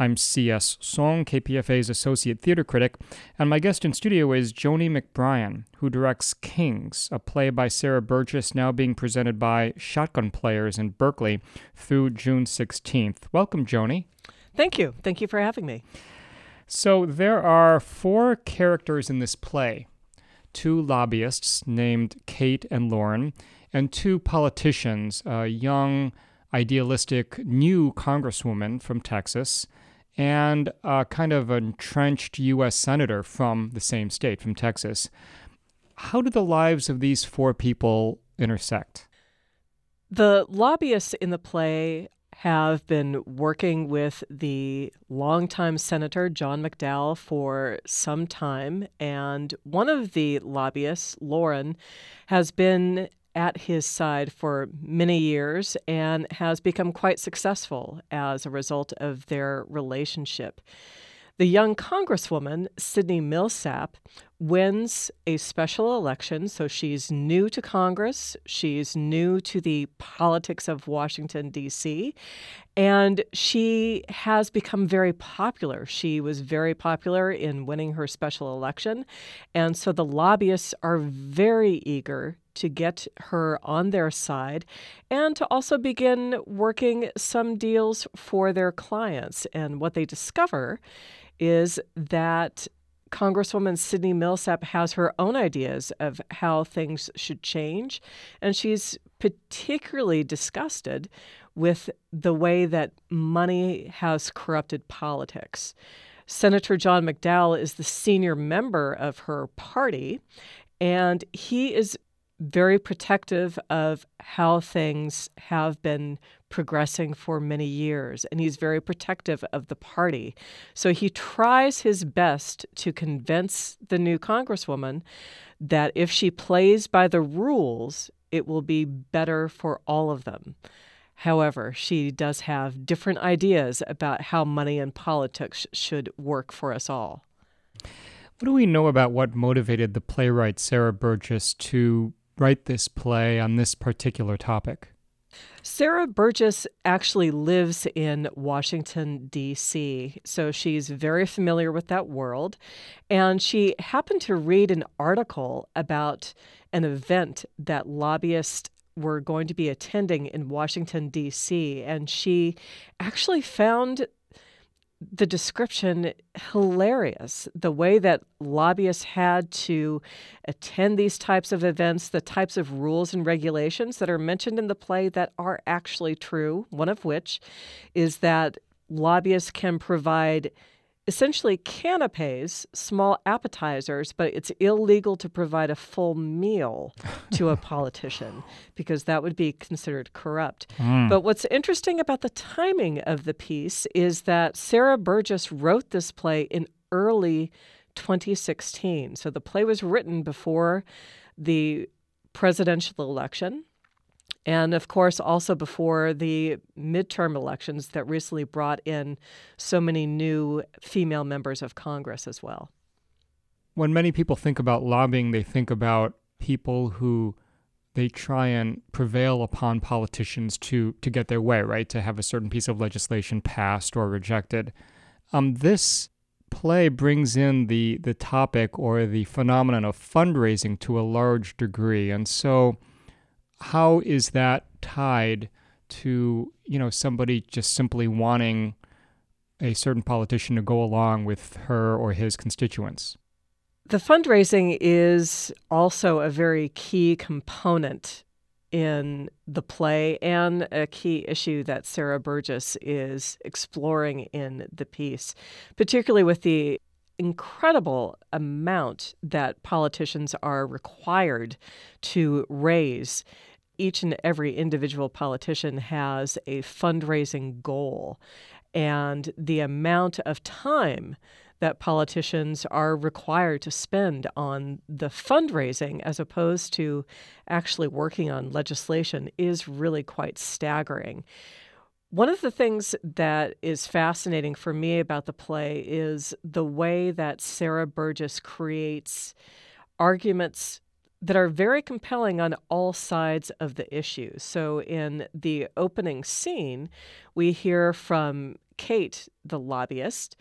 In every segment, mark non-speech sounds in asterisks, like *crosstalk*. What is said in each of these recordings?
I'm C.S. Soong, KPFA's associate theater critic, and my guest in studio is Joni McBrien, who directs Kings, a play by Sarah Burgess now being presented by Shotgun Players in Berkeley through June 16th. Welcome, Joni. Thank you. Thank you for having me. So, there are four characters in this play two lobbyists named Kate and Lauren, and two politicians, a young, idealistic new congresswoman from Texas and a kind of entrenched U.S. senator from the same state, from Texas. How do the lives of these four people intersect? The lobbyists in the play have been working with the longtime Senator John McDowell for some time. And one of the lobbyists, Lauren, has been at his side for many years and has become quite successful as a result of their relationship. The young Congresswoman, Sydney Millsap, wins a special election. So she's new to Congress. She's new to the politics of Washington, D.C. And she has become very popular. She was very popular in winning her special election. And so the lobbyists are very eager to get her on their side and to also begin working some deals for their clients. And what they discover is that Congresswoman Sydney Millsap has her own ideas of how things should change, and she's particularly disgusted with the way that money has corrupted politics. Senator John McDowell is the senior member of her party, and he is very protective of how things have been progressing for many years, and he's very protective of the party. So he tries his best to convince the new Congresswoman that if she plays by the rules, it will be better for all of them. However, she does have different ideas about how money and politics should work for us all. What do we know about what motivated the playwright Sarah Burgess to write this play on this particular topic? Sarah Burgess actually lives in Washington, D.C., so she's very familiar with that world. And she happened to read an article about an event that lobbyists were going to be attending in Washington, D.C., and she actually found the description hilarious. The way that lobbyists had to attend these types of events, the types of rules and regulations that are mentioned in the play that are actually true, one of which is that lobbyists can provide essentially canapes, small appetizers, but it's illegal to provide a full meal to a *laughs* politician because that would be considered corrupt. Mm. But what's interesting about the timing of the piece is that Sarah Burgess wrote this play in early 2016. So the play was written before the presidential election. And of course, also before the midterm elections that recently brought in so many new female members of Congress as well. When many people think about lobbying, they think about people who they try and prevail upon politicians to to get their way, right? To have a certain piece of legislation passed or rejected. Um, this play brings in the the topic or the phenomenon of fundraising to a large degree, and so how is that tied to you know somebody just simply wanting a certain politician to go along with her or his constituents? The fundraising is also a very key component in the play and a key issue that Sarah Burgess is exploring in the piece, particularly with the incredible amount that politicians are required to raise each and every individual politician has a fundraising goal. And the amount of time that politicians are required to spend on the fundraising as opposed to actually working on legislation is really quite staggering. One of the things that is fascinating for me about the play is the way that Sarah Burgess creates arguments that are very compelling on all sides of the issue. So, in the opening scene, we hear from Kate, the lobbyist,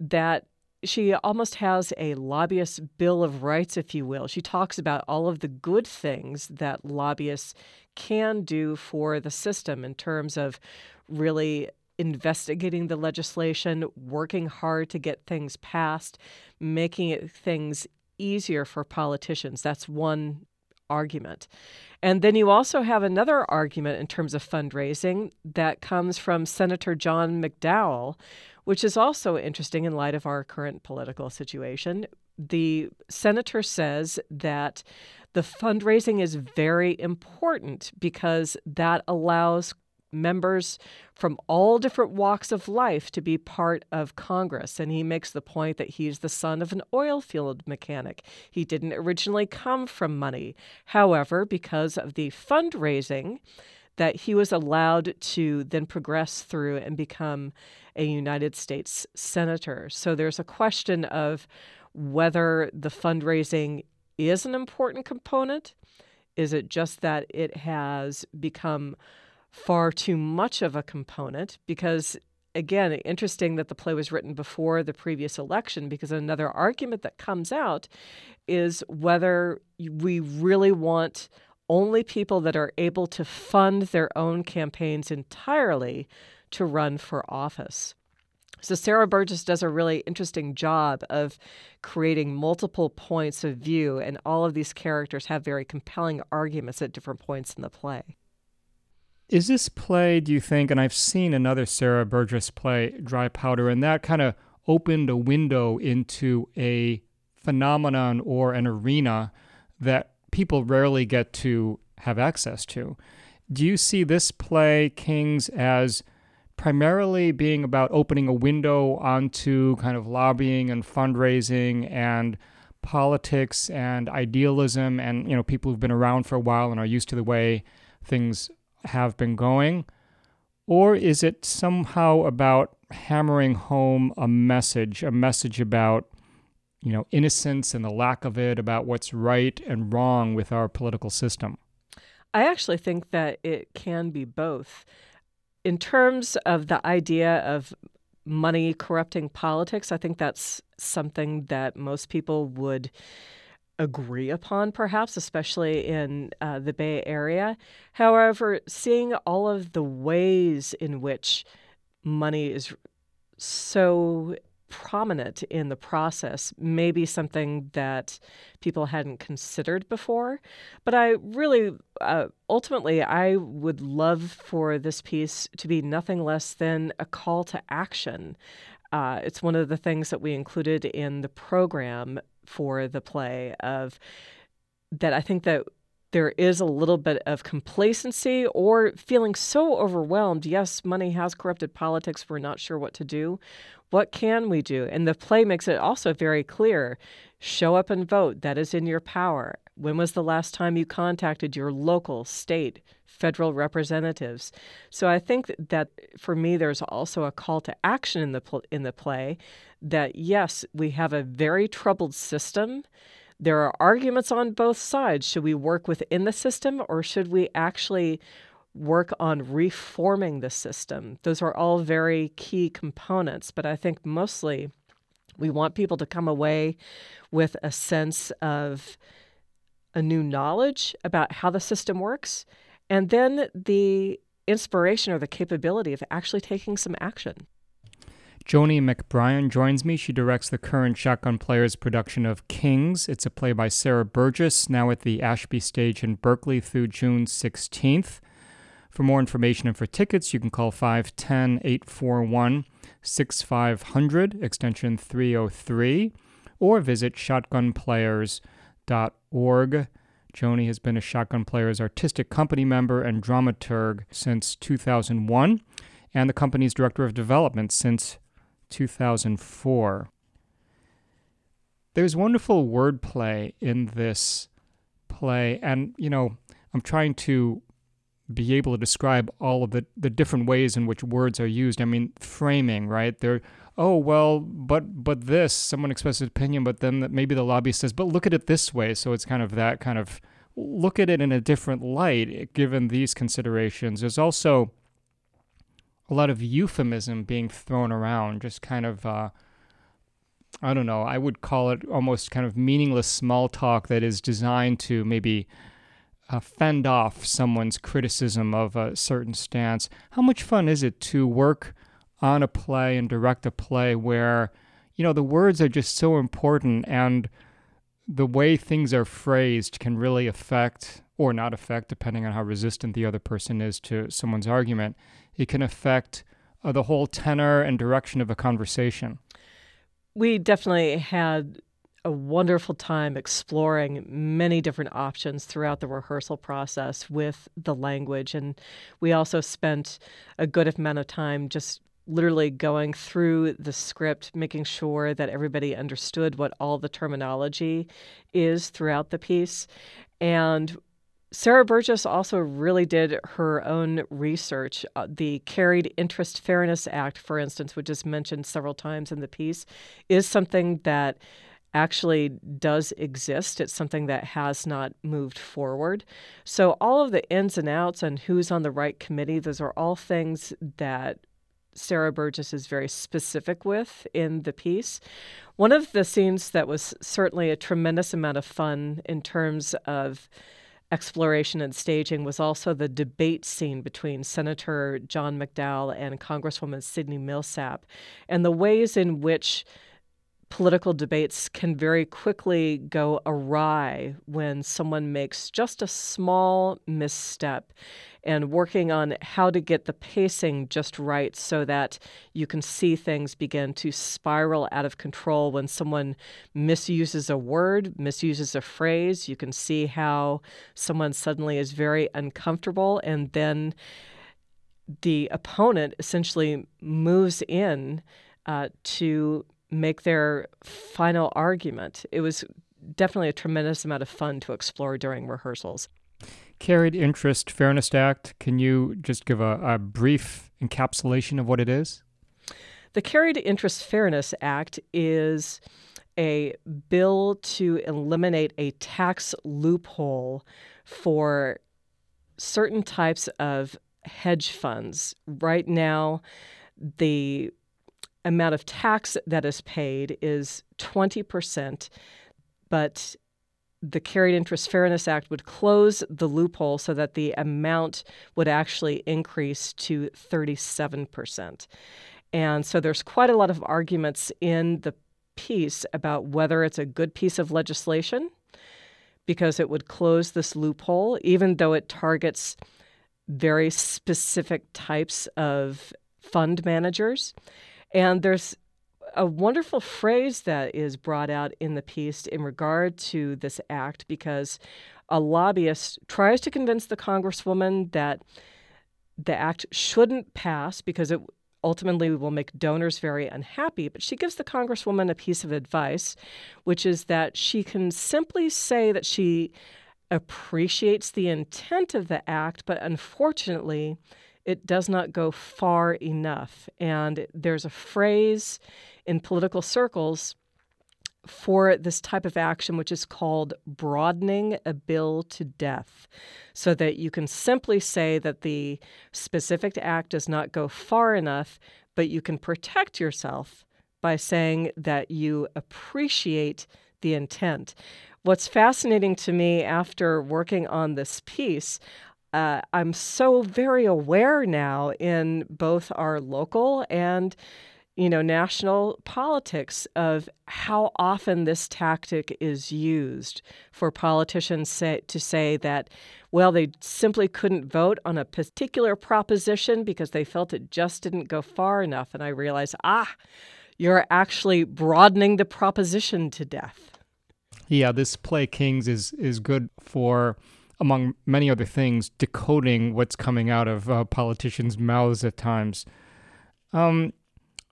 that she almost has a lobbyist bill of rights, if you will. She talks about all of the good things that lobbyists can do for the system in terms of really investigating the legislation, working hard to get things passed, making it things easier for politicians. That's one argument. And then you also have another argument in terms of fundraising that comes from Senator John McDowell, which is also interesting in light of our current political situation. The senator says that the fundraising is very important because that allows members from all different walks of life to be part of Congress. And he makes the point that he's the son of an oil field mechanic. He didn't originally come from money. However, because of the fundraising, that he was allowed to then progress through and become a United States senator. So there's a question of whether the fundraising is an important component. Is it just that it has become far too much of a component because again, interesting that the play was written before the previous election because another argument that comes out is whether we really want only people that are able to fund their own campaigns entirely to run for office. So, Sarah Burgess does a really interesting job of creating multiple points of view, and all of these characters have very compelling arguments at different points in the play. Is this play, do you think, and I've seen another Sarah Burgess play, Dry Powder, and that kind of opened a window into a phenomenon or an arena that people rarely get to have access to. Do you see this play, Kings, as primarily being about opening a window onto kind of lobbying and fundraising and politics and idealism and you know people who've been around for a while and are used to the way things have been going? Or is it somehow about hammering home a message, a message about, you know, innocence and the lack of it, about what's right and wrong with our political system? I actually think that it can be both. In terms of the idea of money corrupting politics, I think that's something that most people would agree upon, perhaps, especially in uh, the Bay Area. However, seeing all of the ways in which money is so prominent in the process may be something that people hadn't considered before. But I really, uh, ultimately, I would love for this piece to be nothing less than a call to action. Uh, it's one of the things that we included in the program for the play of that I think that there is a little bit of complacency or feeling so overwhelmed. Yes, money has corrupted politics. We're not sure what to do. What can we do? And the play makes it also very clear show up and vote. That is in your power. When was the last time you contacted your local, state, federal representatives? So I think that for me, there's also a call to action in the in the play. That yes, we have a very troubled system. There are arguments on both sides. Should we work within the system, or should we actually work on reforming the system? Those are all very key components. But I think mostly we want people to come away with a sense of a new knowledge about how the system works, and then the inspiration or the capability of actually taking some action. Joni McBrien joins me. She directs the current Shotgun Players production of Kings. It's a play by Sarah Burgess, now at the Ashby Stage in Berkeley through June 16th. For more information and for tickets, you can call 510 841 6500, extension 303, or visit shotgunplayers.com org. Joni has been a Shotgun Players artistic company member and dramaturg since 2001, and the company's director of development since 2004. There's wonderful wordplay in this play, and you know, I'm trying to be able to describe all of the, the different ways in which words are used. I mean, framing, right? They're, oh, well, but but this, someone expresses opinion, but then maybe the lobbyist says, but look at it this way. So it's kind of that kind of look at it in a different light given these considerations. There's also a lot of euphemism being thrown around, just kind of. Uh, I don't know, I would call it almost kind of meaningless small talk that is designed to maybe uh, fend off someone's criticism of a certain stance. How much fun is it to work on a play and direct a play where, you know, the words are just so important and the way things are phrased can really affect or not affect, depending on how resistant the other person is to someone's argument. It can affect uh, the whole tenor and direction of a conversation. We definitely had a wonderful time exploring many different options throughout the rehearsal process with the language. And we also spent a good amount of time just literally going through the script, making sure that everybody understood what all the terminology is throughout the piece. And Sarah Burgess also really did her own research. Uh, the Carried Interest Fairness Act, for instance, which is mentioned several times in the piece, is something that actually does exist. It's something that has not moved forward. So, all of the ins and outs and who's on the right committee, those are all things that Sarah Burgess is very specific with in the piece. One of the scenes that was certainly a tremendous amount of fun in terms of exploration and staging was also the debate scene between Senator John McDowell and Congresswoman Sydney Millsap, and the ways in which political debates can very quickly go awry when someone makes just a small misstep and working on how to get the pacing just right so that you can see things begin to spiral out of control when someone misuses a word, misuses a phrase. You can see how someone suddenly is very uncomfortable and then the opponent essentially moves in uh, to make their final argument. It was definitely a tremendous amount of fun to explore during rehearsals. Carried Interest Fairness Act, can you just give a, a brief encapsulation of what it is? The Carried Interest Fairness Act is a bill to eliminate a tax loophole for certain types of hedge funds. Right now, the amount of tax that is paid is 20%, but the Carried Interest Fairness Act would close the loophole so that the amount would actually increase to 37%. And so there's quite a lot of arguments in the piece about whether it's a good piece of legislation because it would close this loophole, even though it targets very specific types of fund managers. And there's a wonderful phrase that is brought out in the piece in regard to this act because a lobbyist tries to convince the congresswoman that the act shouldn't pass because it ultimately will make donors very unhappy. But she gives the congresswoman a piece of advice, which is that she can simply say that she appreciates the intent of the act, but unfortunately, it does not go far enough. And there's a phrase in political circles for this type of action, which is called broadening a bill to death, so that you can simply say that the specific act does not go far enough, but you can protect yourself by saying that you appreciate the intent. What's fascinating to me after working on this piece, uh, I'm so very aware now in both our local and you know national politics of how often this tactic is used for politicians say, to say that well they simply couldn't vote on a particular proposition because they felt it just didn't go far enough. And i realize ah you're actually broadening the proposition to death. Yeah this play kings is is good for among many other things, decoding what's coming out of uh, politicians' mouths at times. Um,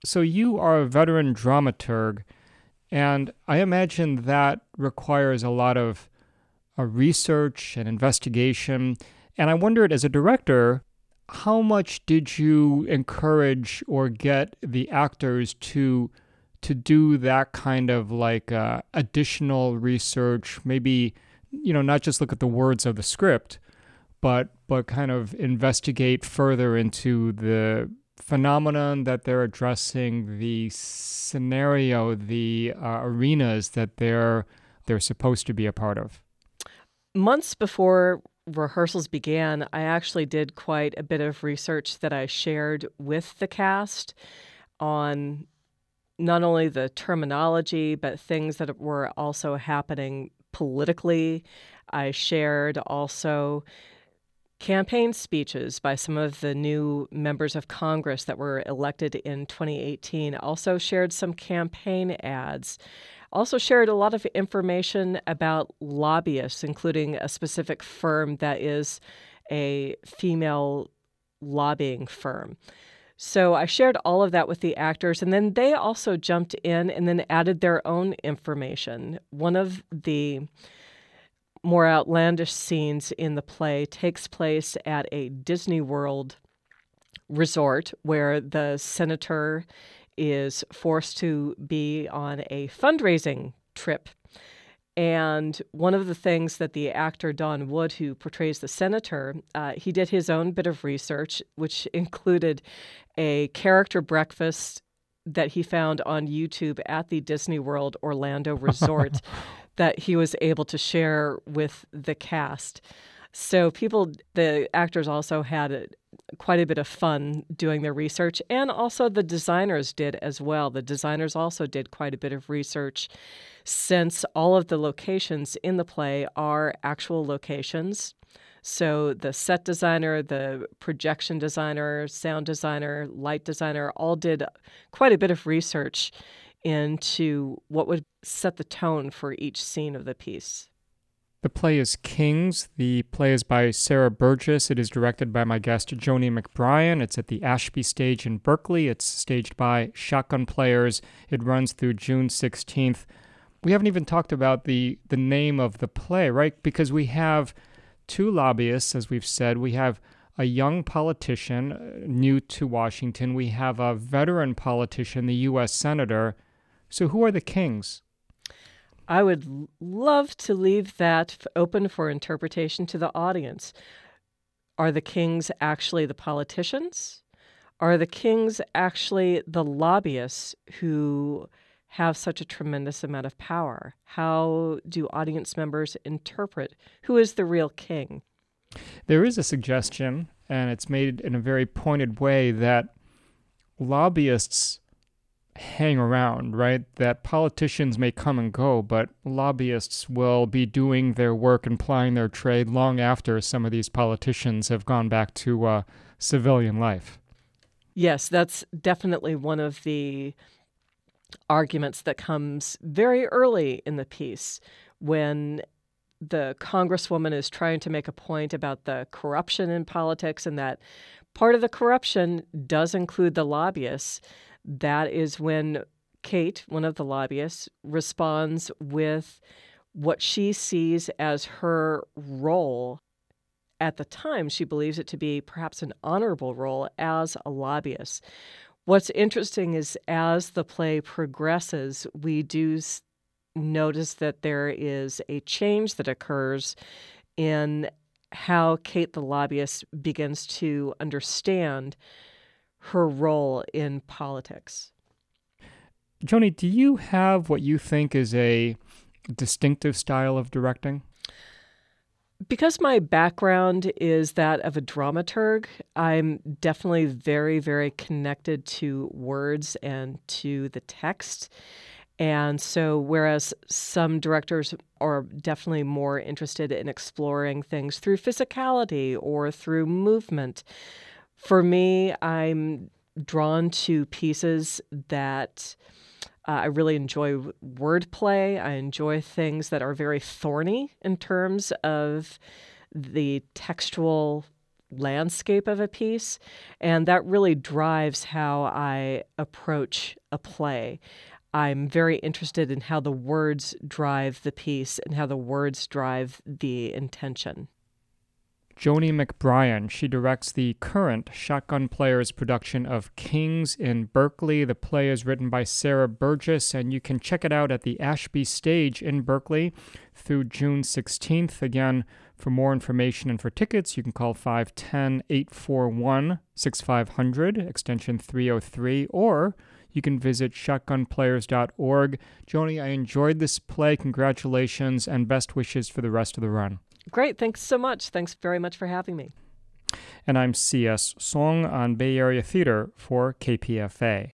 so you are a veteran dramaturg, and I imagine that requires a lot of uh, research and investigation. And I wondered, as a director, how much did you encourage or get the actors to to do that kind of like uh, additional research? Maybe you know, not just look at the words of the script, but but kind of investigate further into the phenomenon that they're addressing, the scenario, the uh, arenas that they're they're supposed to be a part of. Months before rehearsals began, I actually did quite a bit of research that I shared with the cast on not only the terminology, but things that were also happening politically. I shared also campaign speeches by some of the new members of Congress that were elected in 2018. Also shared some campaign ads. Also shared a lot of information about lobbyists, including a specific firm that is a female lobbying firm. So I shared all of that with the actors, and then they also jumped in and then added their own information. One of the more outlandish scenes in the play takes place at a Disney World resort where the senator is forced to be on a fundraising trip. And one of the things that the actor Don Wood, who portrays the senator, uh, he did his own bit of research, which included a character breakfast that he found on YouTube at the Disney World Orlando *laughs* Resort that he was able to share with the cast. So people, the actors also had a, quite a bit of fun doing their research, and also the designers did as well. The designers also did quite a bit of research since all of the locations in the play are actual locations. So the set designer, the projection designer, sound designer, light designer all did quite a bit of research into what would set the tone for each scene of the piece. The play is Kings. The play is by Sarah Burgess. It is directed by my guest, Joni McBrien. It's at the Ashby Stage in Berkeley. It's staged by Shotgun Players. It runs through June 16th. We haven't even talked about the, the name of the play, right? Because we have two lobbyists, as we've said. We have a young politician uh, new to Washington. We have a veteran politician, the U.S. Senator. So, who are the kings? I would love to leave that open for interpretation to the audience. Are the kings actually the politicians? Are the kings actually the lobbyists who have such a tremendous amount of power? How do audience members interpret who is the real king? There is a suggestion, and it's made in a very pointed way, that lobbyists hang around, right? That politicians may come and go, but lobbyists will be doing their work and plying their trade long after some of these politicians have gone back to uh, civilian life. Yes, that's definitely one of the arguments that comes very early in the piece when the congresswoman is trying to make a point about the corruption in politics and that part of the corruption does include the lobbyists that is when Kate, one of the lobbyists, responds with what she sees as her role. At the time, she believes it to be perhaps an honorable role as a lobbyist. What's interesting is as the play progresses, we do notice that there is a change that occurs in how Kate the lobbyist begins to understand her role in politics. Joni, do you have what you think is a distinctive style of directing? Because my background is that of a dramaturg, I'm definitely very, very connected to words and to the text. And so, whereas some directors are definitely more interested in exploring things through physicality or through movement, for me, I'm drawn to pieces that uh, I really enjoy wordplay. I enjoy things that are very thorny in terms of the textual landscape of a piece. And that really drives how I approach a play. I'm very interested in how the words drive the piece and how the words drive the intention. Joni McBrien. She directs the current Shotgun Players production of Kings in Berkeley. The play is written by Sarah Burgess, and you can check it out at the Ashby Stage in Berkeley through June 16th. Again, for more information and for tickets, you can call 510 841 6500, extension 303, or you can visit shotgunplayers.org. Joni, I enjoyed this play. Congratulations and best wishes for the rest of the run. Great. Thanks so much. Thanks very much for having me. And I'm C.S. Soong on Bay Area Theater for KPFA.